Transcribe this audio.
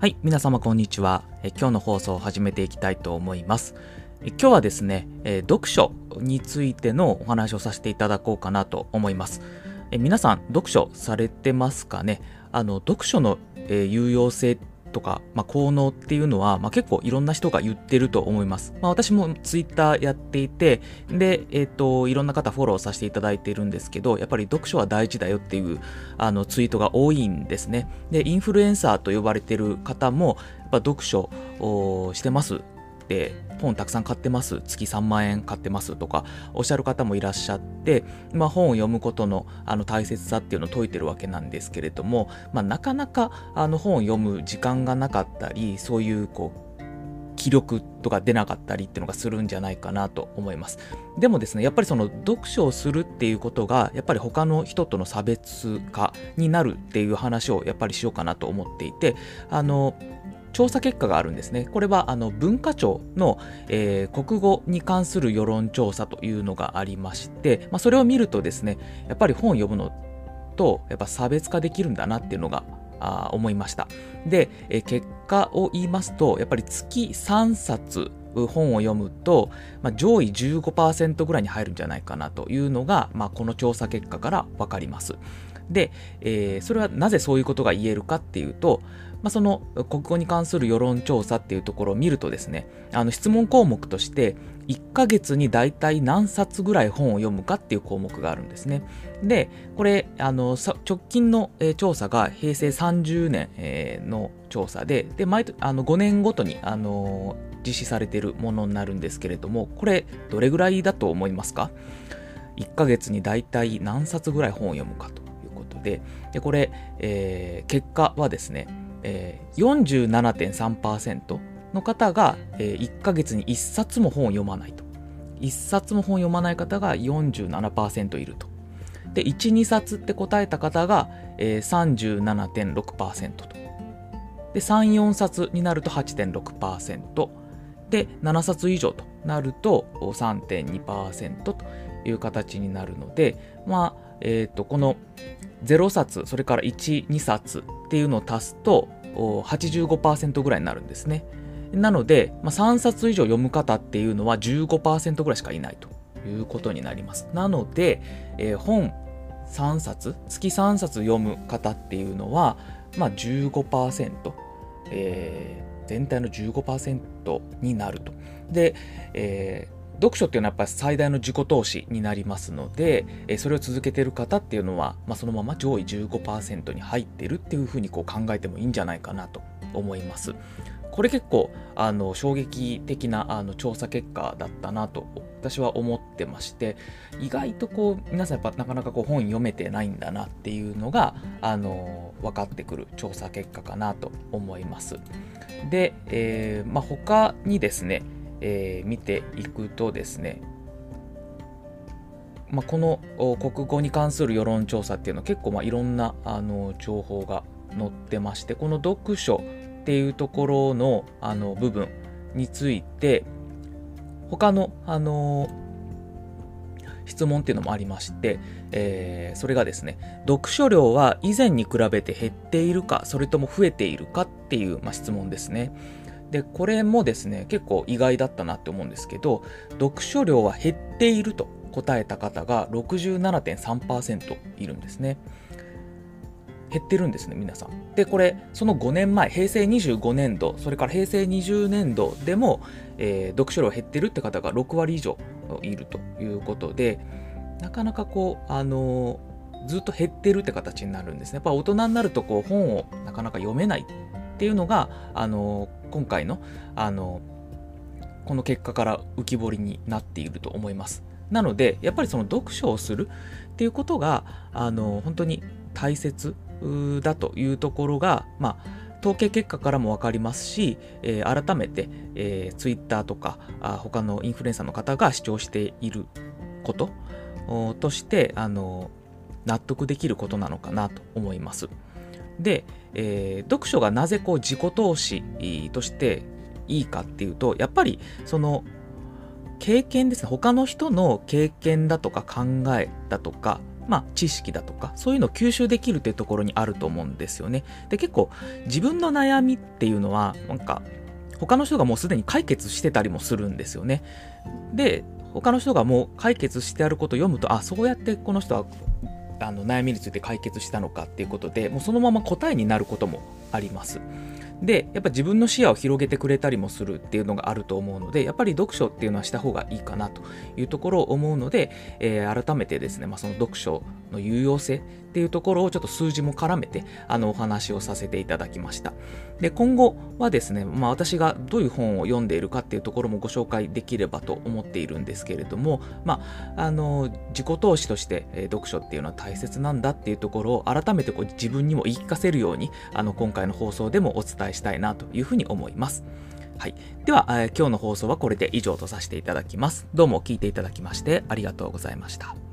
はい、皆様こんにちは。今日の放送を始めていきたいと思います。今日はですね、え読書についてのお話をさせていただこうかなと思います。え皆さん、読書されてますかね？あの、読書の、え有用性っとか、まあ、効能っていうのは、まあ、結構いろんな人が言ってると思います。まあ、私もツイッターやっていて、で、えっ、と、いろんな方フォローさせていただいているんですけど、やっぱり読書は大事だよっていうあのツイートが多いんですね。で、インフルエンサーと呼ばれてる方も、やっぱ読書をしてますって本たくさん買ってます月3万円買ってますとかおっしゃる方もいらっしゃって、まあ、本を読むことのあの大切さっていうのを説いてるわけなんですけれども、まあ、なかなかあの本を読む時間がなかったりそういうこう気力とか出なかったりっていうのがするんじゃないかなと思います。でもですね、やっぱりその読書をするっていうことが、やっぱり他の人との差別化になるっていう話をやっぱりしようかなと思っていて、あの、調査結果があるんですね。これはあの文化庁の、えー、国語に関する世論調査というのがありまして、まあ、それを見るとですね、やっぱり本を読むのとやっぱ差別化できるんだなっていうのがあ思いました。で、えー、結果を言いますと、やっぱり月3冊本を読むと、まあ、上位15%ぐらいに入るんじゃないかなというのが、まあ、この調査結果から分かります。で、えー、それはなぜそういうことが言えるかっていうと、まあ、その国語に関する世論調査っていうところを見るとですね、あの質問項目として、1ヶ月に大体何冊ぐらい本を読むかっていう項目があるんですね。で、これ、あの直近の調査が平成30年の調査で、で毎あの5年ごとにあの実施されているものになるんですけれども、これ、どれぐらいだと思いますか ?1 ヶ月に大体何冊ぐらい本を読むかということで、でこれ、えー、結果はですね、えー、47.3%の方が、えー、1ヶ月に1冊も本を読まないと。1冊も本を読まない方が47%いると。で、1、2冊って答えた方が、えー、37.6%と。で、3、4冊になると8.6%。で、7冊以上となると3.2%という形になるので、まあ、え、ー、と、この0冊、それから1、2冊っていうのを足すと85%ぐらいになるんですね。なので、まあ、3冊以上読む方っていうのは15%ぐらいしかいないということになります。なので、えー、本3冊、月3冊読む方っていうのは、まあ15%、えー、全体の15%になると。で、えー読書っていうのはやっぱり最大の自己投資になりますので、えそれを続けてる方っていうのは、まあ、そのまま上位15%に入ってるっていうふうにこう考えてもいいんじゃないかなと思います。これ結構あの衝撃的なあの調査結果だったなと私は思ってまして意外とこう皆さんやっぱなかなかこう本読めてないんだなっていうのがあの分かってくる調査結果かなと思います。で、えーまあ、他にですねえー、見ていくとですね、まあ、この国語に関する世論調査っていうのは結構まあいろんなあの情報が載ってましてこの読書っていうところのあの部分について他のあの質問っていうのもありまして、えー、それがですね読書量は以前に比べて減っているかそれとも増えているかっていう、まあ、質問ですね。で、これもですね、結構意外だったなって思うんですけど、読書量は減っていると答えた方が67.3%いるんですね。減ってるんですね、皆さん。で、これ、その5年前、平成25年度、それから平成20年度でも、えー、読書量減ってるって方が6割以上いるということで、なかなかこう、あのー、ずっと減ってるって形になるんですね。やっぱ大人になるとこう本をなかなか読めないっていうのが、あの今回の、あのこの結果から浮き彫りになっていると思います。なので、やっぱりその読書をするっていうことが、あの本当に大切だというところが、まあ、統計結果からも分かりますし、えー、改めて、えー、Twitter とかあ他のインフルエンサーの方が主張していることとしてあの納得できることなのかなと思います。で、えー、読書がなぜこう自己投資としていいかっていうと、やっぱりその経験ですね、他の人の経験だとか考えだとかまあ、知識だとか、そういうのを吸収できるっていうところにあると思うんですよね。で、結構、自分の悩みっていうのは、なんか、他の人がもうすでに解決してたりもするんですよね。で、他の人がもう解決してあることを読むと、あ、そうやってこの人はあの悩みについて解決したのかっていうことで、もうそのまま答えになることもあります。で、やっぱ自分の視野を広げてくれたりもするっていうのがあると思うので、やっぱり読書っていうのはした方がいいかなというところを思うので、えー、改めてですね、まあ、その読書の有用性っていうところをちょっと数字も絡めて、あの、お話をさせていただきました。で、今後はですね、まあ、私がどういう本を読んでいるかっていうところもご紹介できればと思っているんですけれども、まあ、あの、自己投資として、えー、読書っていうのは大切なんだっていうところを改めてこう自分にも言い聞かせるように、あの、今回の放送でもお伝えしたいなというふうに思います。はい。では、えー、今日の放送はこれで以上とさせていただきます。どうも聞いていただきましてありがとうございました。